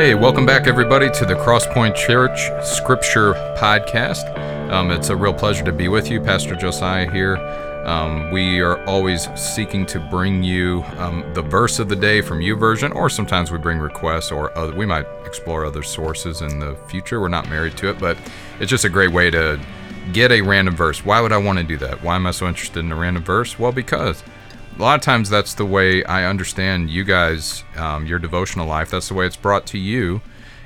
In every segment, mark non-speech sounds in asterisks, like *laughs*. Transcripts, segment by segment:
Hey, welcome back, everybody, to the Crosspoint Church Scripture Podcast. Um, it's a real pleasure to be with you, Pastor Josiah here. Um, we are always seeking to bring you um, the verse of the day from YouVersion, or sometimes we bring requests, or other, we might explore other sources in the future. We're not married to it, but it's just a great way to get a random verse. Why would I want to do that? Why am I so interested in a random verse? Well, because a lot of times that's the way I understand you guys, um, your devotional life. That's the way it's brought to you.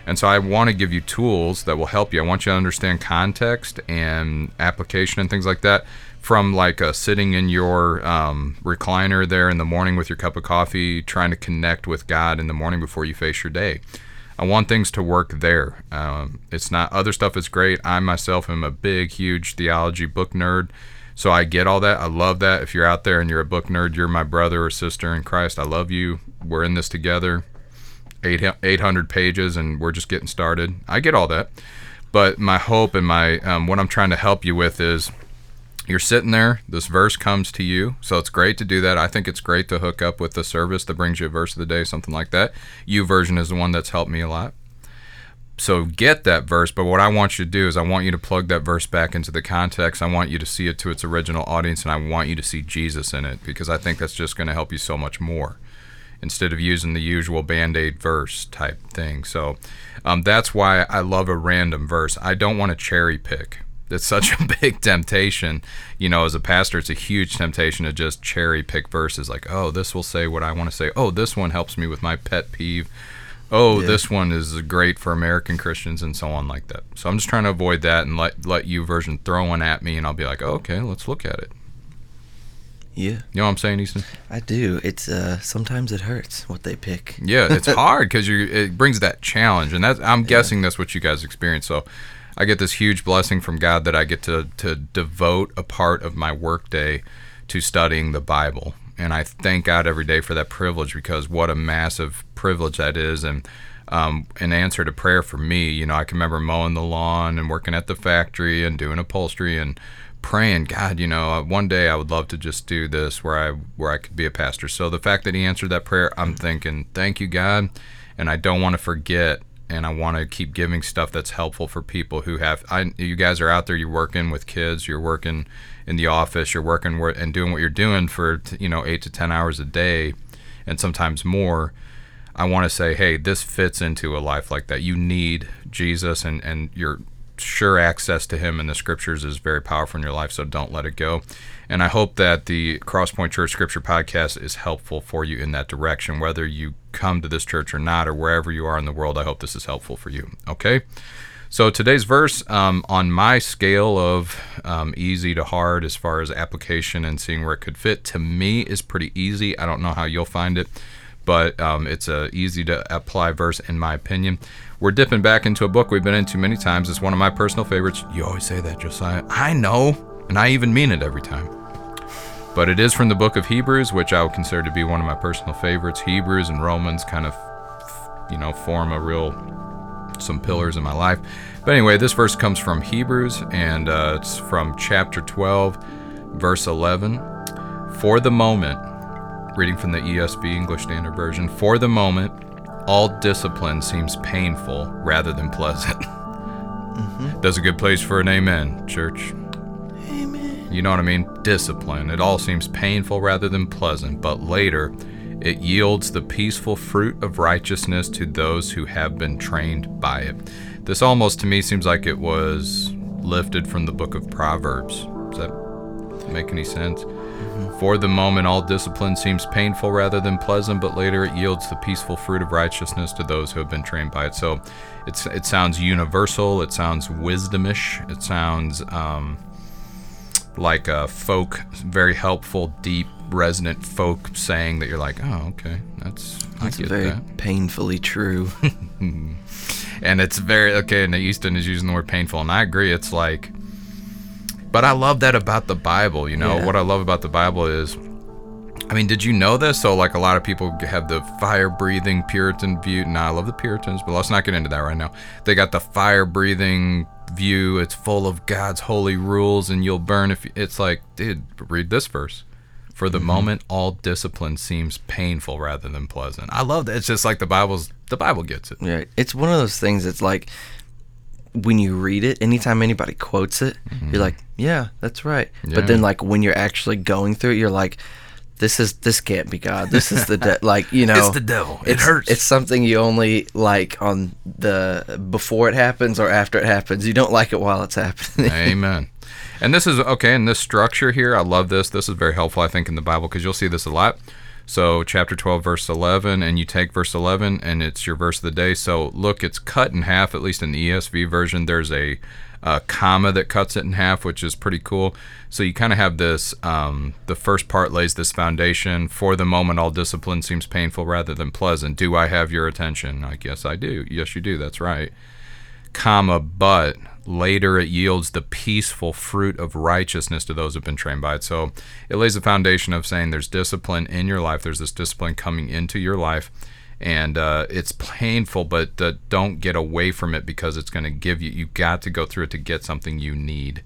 And so I want to give you tools that will help you. I want you to understand context and application and things like that from like uh, sitting in your um, recliner there in the morning with your cup of coffee, trying to connect with God in the morning before you face your day. I want things to work there. Um, it's not other stuff is great. I myself am a big, huge theology book nerd. So I get all that. I love that. If you're out there and you're a book nerd, you're my brother or sister in Christ. I love you. We're in this together. 800 pages and we're just getting started. I get all that. But my hope and my um, what I'm trying to help you with is you're sitting there, this verse comes to you. So it's great to do that. I think it's great to hook up with the service that brings you a verse of the day, something like that. YouVersion is the one that's helped me a lot so get that verse but what i want you to do is i want you to plug that verse back into the context. I want you to see it to its original audience and i want you to see jesus in it because i think that's just going to help you so much more instead of using the usual band-aid verse type thing. So um, that's why i love a random verse. I don't want to cherry pick. It's such a *laughs* big temptation. You know as a pastor it's a huge temptation to just cherry pick verses like oh this will say what i want to say. Oh this one helps me with my pet peeve oh, yeah. this one is great for American Christians and so on like that. So I'm just trying to avoid that and let let YouVersion throw one at me, and I'll be like, oh, okay, let's look at it. Yeah. You know what I'm saying, Easton? I do. It's uh sometimes it hurts what they pick. Yeah, it's *laughs* hard because you it brings that challenge, and that's I'm yeah. guessing that's what you guys experience. So. I get this huge blessing from God that I get to, to devote a part of my workday to studying the Bible and I thank God every day for that privilege because what a massive privilege that is, and um, an answer to prayer for me. You know, I can remember mowing the lawn and working at the factory and doing upholstery and praying, God, you know, uh, one day I would love to just do this where I where I could be a pastor. So the fact that He answered that prayer, I'm thinking, thank you, God, and I don't want to forget and I want to keep giving stuff that's helpful for people who have. I, you guys are out there. You're working with kids. You're working in the office. You're working and doing what you're doing for you know eight to ten hours a day, and sometimes more. I want to say, hey, this fits into a life like that. You need Jesus, and and your sure access to Him in the Scriptures is very powerful in your life. So don't let it go. And I hope that the Crosspoint Church Scripture Podcast is helpful for you in that direction, whether you come to this church or not, or wherever you are in the world. I hope this is helpful for you. Okay. So today's verse, um, on my scale of um, easy to hard as far as application and seeing where it could fit, to me is pretty easy. I don't know how you'll find it, but um, it's a easy to apply verse in my opinion. We're dipping back into a book we've been into many times. It's one of my personal favorites. You always say that, Josiah. I know, and I even mean it every time. But it is from the book of Hebrews, which I would consider to be one of my personal favorites. Hebrews and Romans kind of, you know, form a real some pillars in my life. But anyway, this verse comes from Hebrews, and uh, it's from chapter 12, verse 11. For the moment, reading from the ESV English Standard Version, for the moment, all discipline seems painful rather than pleasant. *laughs* Mm-hmm. That's a good place for an amen, church. Amen. You know what I mean? Discipline. It all seems painful rather than pleasant, but later, it yields the peaceful fruit of righteousness to those who have been trained by it. This almost to me seems like it was lifted from the book of Proverbs. Does that make any sense? Mm-hmm. For the moment, all discipline seems painful rather than pleasant, but later it yields the peaceful fruit of righteousness to those who have been trained by it. So it's, it sounds universal, it sounds wisdomish, it sounds um, like a folk, very helpful, deep resonant folk saying that you're like, oh, okay, that's that's very that. painfully true. *laughs* and it's very okay. And the Easton is using the word painful, and I agree. It's like, but I love that about the Bible. You know, yeah. what I love about the Bible is. I mean, did you know this? So, like, a lot of people have the fire breathing Puritan view. Now, I love the Puritans, but let's not get into that right now. They got the fire breathing view. It's full of God's holy rules, and you'll burn if it's like, dude, read this verse. For the mm-hmm. moment, all discipline seems painful rather than pleasant. I love that. It's just like the Bible's. The Bible gets it. Yeah, it's one of those things. It's like when you read it, anytime anybody quotes it, you're mm-hmm. like, yeah, that's right. But then like when you're actually going through it, you're like, this is this can't be God. This is the de-, *laughs* like you know, It's the devil. It it's, hurts. It's something you only like on the before it happens or after it happens. You don't like it while it's happening. Amen. And this is okay. And this structure here, I love this. This is very helpful, I think, in the Bible because you'll see this a lot. So, chapter 12, verse 11, and you take verse 11, and it's your verse of the day. So, look, it's cut in half, at least in the ESV version. There's a, uh comma that cuts it in half, which is pretty cool. So, you kind of have this um, the first part lays this foundation. For the moment, all discipline seems painful rather than pleasant. Do I have your attention? Like, yes, I do. Yes, you do. That's right comma, but later it yields the peaceful fruit of righteousness to those who've been trained by it. So it lays the foundation of saying there's discipline in your life, there's this discipline coming into your life. And uh, it's painful, but uh, don't get away from it because it's going to give you, You've got to go through it to get something you need.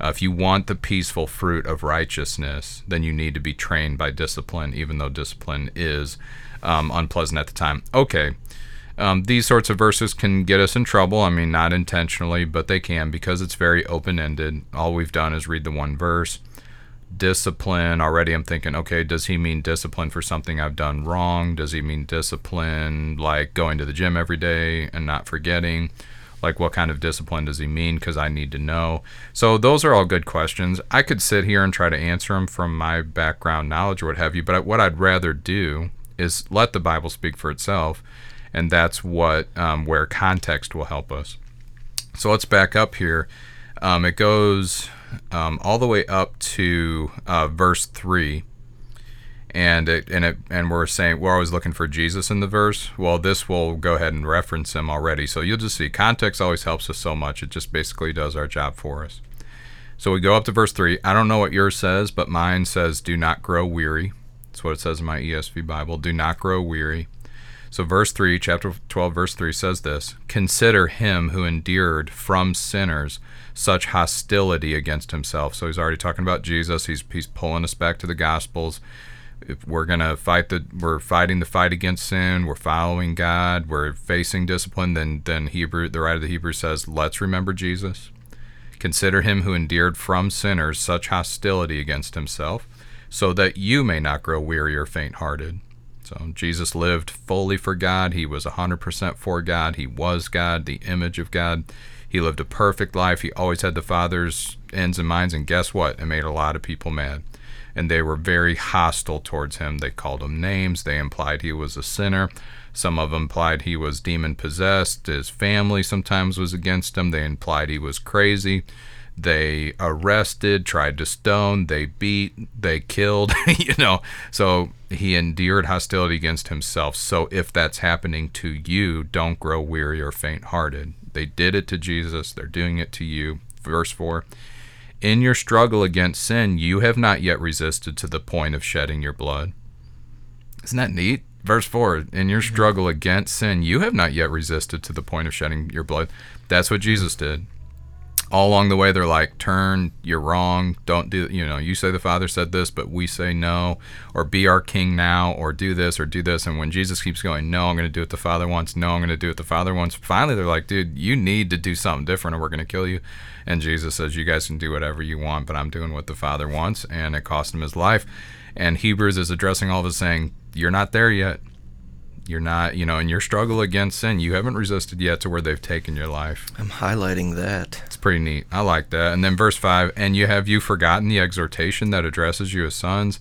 Uh, if you want the peaceful fruit of righteousness, then you need to be trained by discipline, even though discipline is um, unpleasant at the time. Okay, um, these sorts of verses can get us in trouble. I mean, not intentionally, but they can because it's very open ended. All we've done is read the one verse. Discipline, already I'm thinking, okay, does he mean discipline for something I've done wrong? Does he mean discipline like going to the gym every day and not forgetting? Like, what kind of discipline does he mean? Because I need to know. So, those are all good questions. I could sit here and try to answer them from my background knowledge or what have you, but what I'd rather do is let the Bible speak for itself and that's what um, where context will help us. So let's back up here. Um, it goes um, all the way up to uh, verse three, and it and it and we're saying we're always looking for Jesus in the verse. Well, this will go ahead and reference him already. So you'll just see context always helps us so much. It just basically does our job for us. So we go up to verse three. I don't know what yours says, but mine says, "Do not grow weary." That's what it says in my ESV Bible. Do not grow weary. So, verse 3, chapter 12, verse 3 says this Consider him who endured from sinners such hostility against himself. So, he's already talking about Jesus. He's, he's pulling us back to the Gospels. If we're going to fight the, we're fighting the fight against sin, we're following God, we're facing discipline, then, then Hebrew, the writer of the Hebrews says, let's remember Jesus. Consider him who endured from sinners such hostility against himself, so that you may not grow weary or faint hearted. So Jesus lived fully for God. He was 100% for God. He was God, the image of God. He lived a perfect life. He always had the Father's ends and minds. And guess what? It made a lot of people mad. And they were very hostile towards him. They called him names. They implied he was a sinner. Some of them implied he was demon possessed. His family sometimes was against him. They implied he was crazy. They arrested, tried to stone, they beat, they killed, *laughs* you know. So he endured hostility against himself. So if that's happening to you, don't grow weary or faint hearted. They did it to Jesus, they're doing it to you. Verse 4 In your struggle against sin, you have not yet resisted to the point of shedding your blood. Isn't that neat? Verse 4 In your mm-hmm. struggle against sin, you have not yet resisted to the point of shedding your blood. That's what Jesus did all along the way they're like turn you're wrong. Don't do you know you say the father said this but we say no or be our king now or do this or do this. And when jesus keeps going no i'm going to do what the father wants. No i'm going to do what the father wants finally they're like dude you need to do something different or we're going to kill you. And jesus says you guys can do whatever you want but i'm doing what the father wants and it cost him his life. And hebrews is addressing all of us saying you're not there yet you're not you know in your struggle against sin you haven't resisted yet to where they've taken your life I'm highlighting that. it's pretty neat. I like that. And then verse 5 And you have you forgotten the exhortation that addresses you as sons?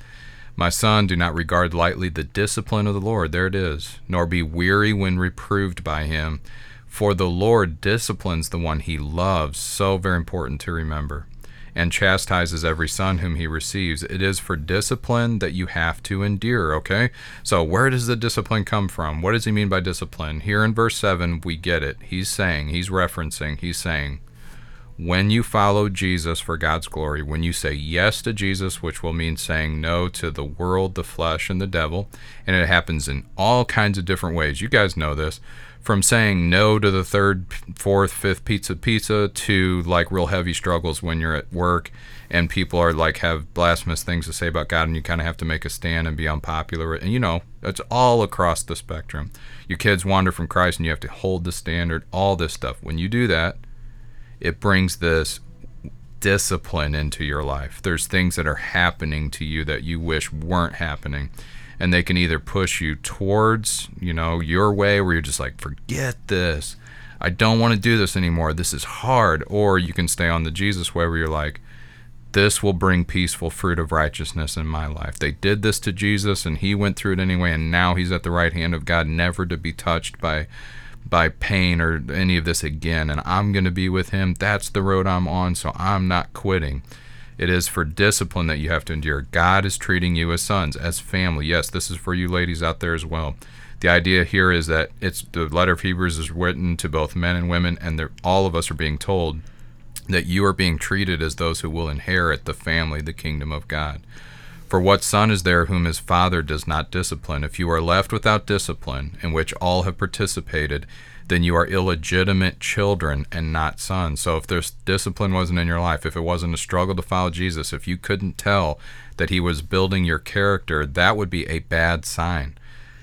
My son, do not regard lightly the discipline of the Lord. There it is. Nor be weary when reproved by him. For the Lord disciplines the one he loves. So very important to remember. And chastises every son whom he receives. It is for discipline that you have to endure, okay? So, where does the discipline come from? What does he mean by discipline? Here in verse 7, we get it. He's saying, he's referencing, he's saying, when you follow Jesus for God's glory, when you say yes to Jesus, which will mean saying no to the world, the flesh, and the devil, and it happens in all kinds of different ways. You guys know this. From saying no to the third, fourth, fifth pizza pizza to like real heavy struggles when you're at work and people are like have blasphemous things to say about God and you kind of have to make a stand and be unpopular. And you know, it's all across the spectrum. Your kids wander from Christ and you have to hold the standard, all this stuff. When you do that, it brings this discipline into your life. There's things that are happening to you that you wish weren't happening. And they can either push you towards, you know, your way where you're just like, forget this. I don't want to do this anymore. This is hard. Or you can stay on the Jesus way where you're like, this will bring peaceful fruit of righteousness in my life. They did this to Jesus and he went through it anyway and now he's at the right hand of God never to be touched by by pain or any of this again and I'm going to be with him. That's the road I'm on, so I'm not quitting. It is for discipline that you have to endure. God is treating you as sons, as family. Yes, this is for you ladies out there as well. The idea here is that it's the letter of Hebrews is written to both men and women and all of us are being told that you are being treated as those who will inherit the family, the kingdom of God. For what son is there whom his father does not discipline? If you are left without discipline, in which all have participated, then you are illegitimate children and not sons. So if this discipline wasn't in your life, if it wasn't a struggle to follow Jesus, if you couldn't tell that he was building your character, that would be a bad sign.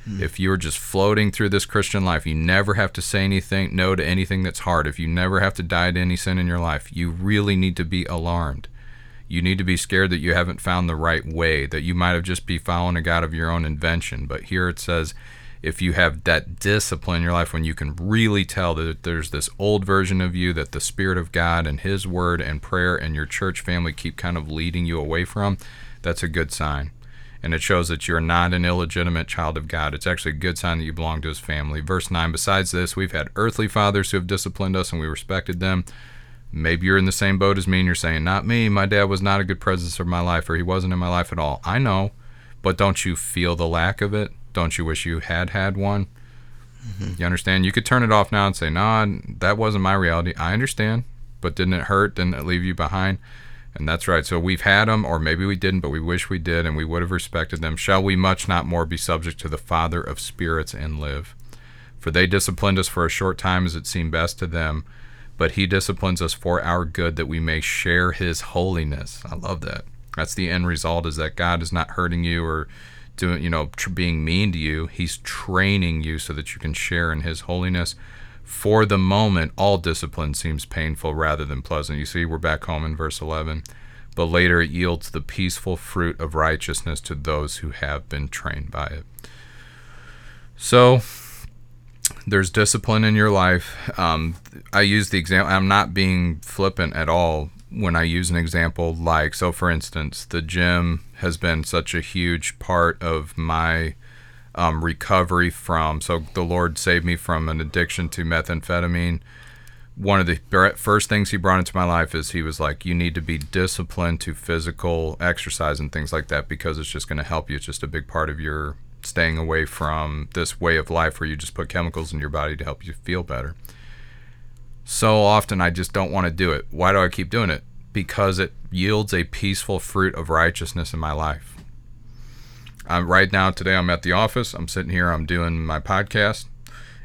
Mm. If you're just floating through this Christian life, you never have to say anything, no to anything that's hard. If you never have to die to any sin in your life, you really need to be alarmed. You need to be scared that you haven't found the right way, that you might have just be following a God of your own invention. But here it says, if you have that discipline in your life when you can really tell that there's this old version of you that the Spirit of God and His Word and prayer and your church family keep kind of leading you away from, that's a good sign and it shows that you're not an illegitimate child of God. It's actually a good sign that you belong to his family. Verse 9 Besides this, we've had earthly fathers who have disciplined us and we respected them. Maybe you're in the same boat as me and you're saying, Not me. My dad was not a good presence of my life or he wasn't in my life at all. I know, but don't you feel the lack of it? Don't you wish you had had one? Mm-hmm. You understand? You could turn it off now and say, Nah, that wasn't my reality. I understand, but didn't it hurt? Didn't it leave you behind? And that's right. So we've had them, or maybe we didn't, but we wish we did, and we would have respected them. Shall we much not more be subject to the Father of spirits and live? For they disciplined us for a short time as it seemed best to them, but He disciplines us for our good that we may share His holiness. I love that. That's the end result is that God is not hurting you or doing, you know, tr- being mean to you. He's training you so that you can share in His holiness for the moment, all discipline seems painful rather than pleasant. You see, we're back home in verse 11. But later it yields the peaceful fruit of righteousness to those who have been trained by it. So, there's discipline in your life. Um, I use the example, I'm not being flippant at all when I use an example like, so for instance, the gym has been such a huge part of my um, recovery from. So the Lord saved me from an addiction to methamphetamine. One of the first things He brought into my life is He was like, "You need to be disciplined to physical exercise and things like that because it's just going to help you. It's just a big part of your staying away from this way of life where you just put chemicals in your body to help you feel better." So often I just don't want to do it. Why do I keep doing it? Because it yields a peaceful fruit of righteousness in my life I'm right now today I'm at the office. I'm sitting here, I'm doing my podcast,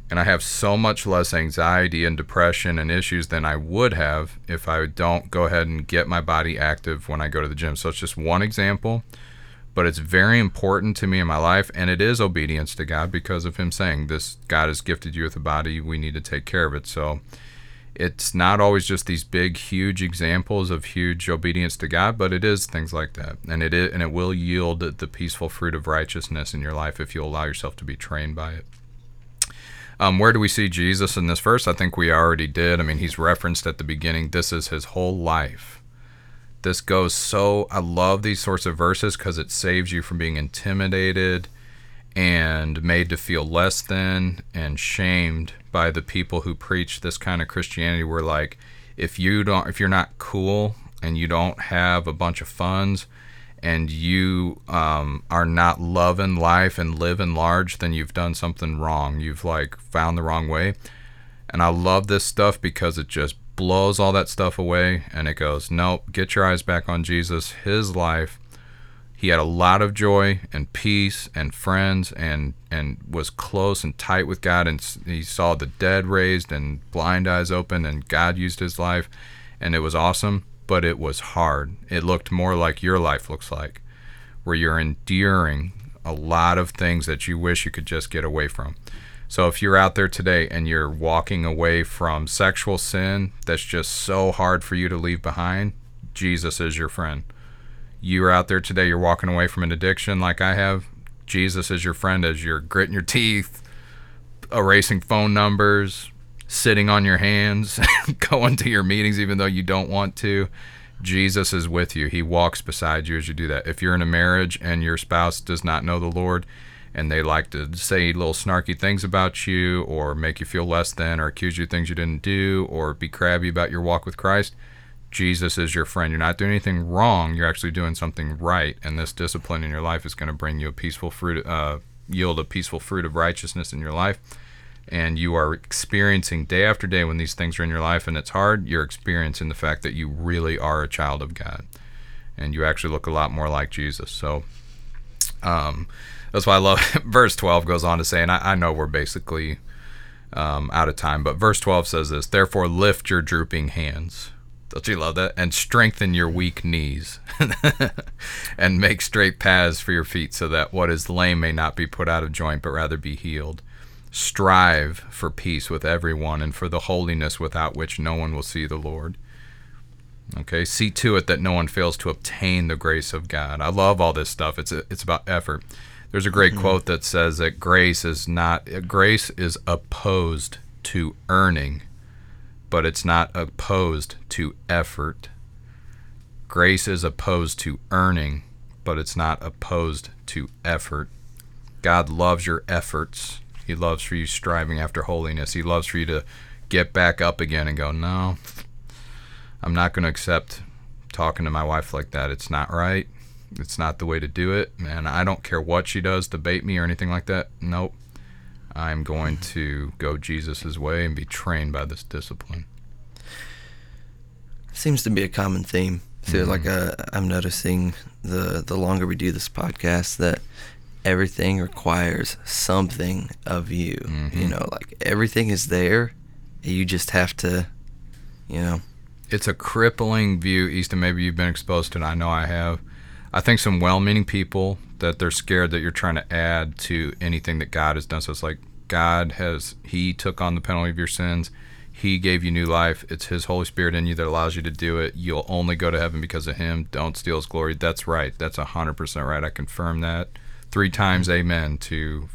and I have so much less anxiety and depression and issues than I would have if I don't go ahead and get my body active when I go to the gym. So it's just one example, but it's very important to me in my life and it is obedience to God because of him saying this God has gifted you with a body, we need to take care of it. So it's not always just these big huge examples of huge obedience to God but it is things like that and it is, and it will yield the peaceful fruit of righteousness in your life if you allow yourself to be trained by it um, where do we see Jesus in this verse? I think we already did. I mean, he's referenced at the beginning. This is his whole life. This goes so. I love these sorts of verses because it saves you from being intimidated and made to feel less than and shamed by the people who preach this kind of Christianity where like if you don't if you're not cool and you don't have a bunch of funds and you um, are not loving life and living large then you've done something wrong you've like found the wrong way and I love this stuff because it just blows all that stuff away and it goes, nope, get your eyes back on Jesus, his life. He had a lot of joy and peace and friends and and was close and tight with God and he saw the dead raised and blind eyes open and God used his life and it was awesome, but it was hard. It looked more like your life looks like where you're enduring a lot of things that you wish you could just get away from. So if you're out there today and you're walking away from sexual sin that's just so hard for you to leave behind, Jesus is your friend. You're out there today, you're walking away from an addiction like I have, Jesus is your friend as you're gritting your teeth, erasing phone numbers, sitting on your hands, *laughs* going to your meetings even though you don't want to. Jesus is with you. He walks beside you as you do that. If you're in a marriage and your spouse does not know the Lord, and they like to say little snarky things about you or make you feel less than or accuse you of things you didn't do or be crabby about your walk with Christ, Jesus is your friend. You're not doing anything wrong. You're actually doing something right. And this discipline in your life is going to bring you a peaceful fruit, uh, yield a peaceful fruit of righteousness in your life. And you are experiencing day after day when these things are in your life and it's hard, you're experiencing the fact that you really are a child of God. And you actually look a lot more like Jesus. So, um, that's why I love *laughs* verse 12 goes on to say, and I, I know we're basically um, out of time, but verse 12 says this Therefore, lift your drooping hands. Don't you love that? And strengthen your weak knees, *laughs* and make straight paths for your feet, so that what is lame may not be put out of joint, but rather be healed. Strive for peace with everyone, and for the holiness without which no one will see the Lord. Okay, see to it that no one fails to obtain the grace of God. I love all this stuff. It's a, it's about effort. There's a great mm-hmm. quote that says that grace is not grace is opposed to earning, but it's not opposed to effort. Grace is opposed to earning, but it's not opposed to effort. God loves your efforts. He loves for you striving after holiness. He loves for you to get back up again and go, "No. I'm not going to accept talking to my wife like that. It's not right. It's not the way to do it. And I don't care what she does to bait me or anything like that. Nope. I'm going to go Jesus' way and be trained by this discipline. Seems to be a common theme. So, mm-hmm. like, uh, I'm noticing the the longer we do this podcast that everything requires something of you. Mm-hmm. You know, like everything is there. You just have to, you know. It's a crippling view, Easton. Maybe you've been exposed to it. I know I have I think some well-meaning people that they're scared that you're trying to add to anything that God has done. So it's like God has He took on the penalty of your sins. He gave you new life. It's His Holy Spirit in you that allows you to do it. You'll only go to heaven because of Him. Don't steal His glory. That's right. That's hundred percent right. I confirm that three times. Mm-hmm. Amen. To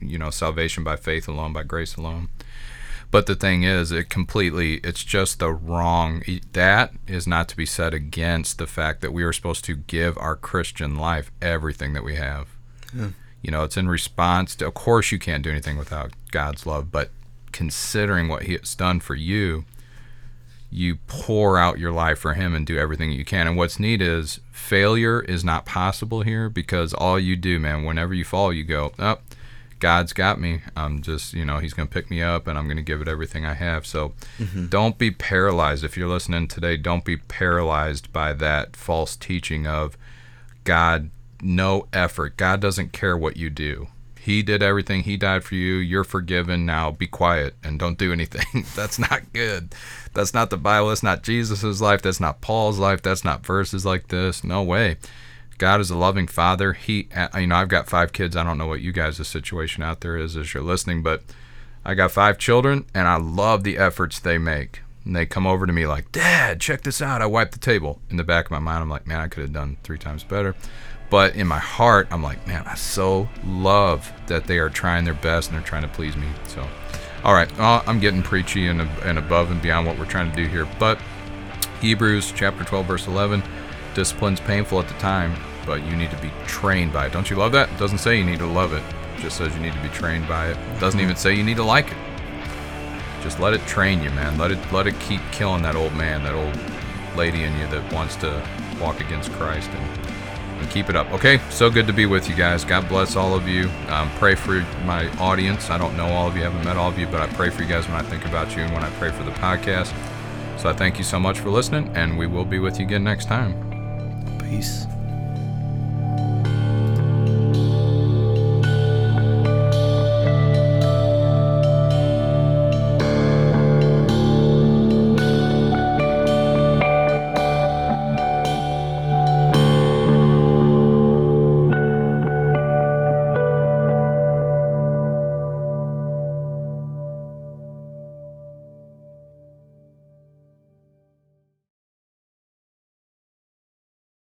you know salvation by faith alone, by grace alone. But the thing is, it completely, it's just the wrong, that is not to be said against the fact that we are supposed to give our Christian life everything that we have. Yeah. You know, it's in response to, of course, you can't do anything without God's love, but considering what He has done for you, you pour out your life for Him and do everything you can. And what's neat is failure is not possible here because all you do, man, whenever you fall, you go, oh, God's got me. I'm just, you know, He's going to pick me up and I'm going to give it everything I have. So mm-hmm. don't be paralyzed. If you're listening today, don't be paralyzed by that false teaching of God, no effort. God doesn't care what you do. He did everything. He died for you. You're forgiven. Now be quiet and don't do anything. *laughs* That's not good. That's not the Bible. That's not Jesus' life. That's not Paul's life. That's not verses like this. No way. God is a loving father. He, uh, you know, I've got five kids. I don't know what you guys' situation out there is as you're listening, but I got five children, and I love the efforts they make. And they come over to me like, Dad, check this out. I wiped the table. In the back of my mind, I'm like, man, I could have done three times better. But in my heart, I'm like, man, I so love that they are trying their best and they're trying to please me. So, all right, well, I'm getting preachy and, and above and beyond what we're trying to do here. But Hebrews chapter 12, verse 11 discipline's painful at the time, but you need to be trained by it. Don't you love that? It doesn't say you need to love it. Just says you need to be trained by it. it doesn't even say you need to like it. Just let it train you, man. Let it let it keep killing that old man, that old lady in you that wants to walk against Christ and, and keep it up. Okay, so good to be with you guys. God bless all of you. Um, pray for my audience. I don't know all of you, I haven't met all of you, but I pray for you guys when I think about you and when I pray for the podcast. So I thank you so much for listening, and we will be with you again next time. Peace.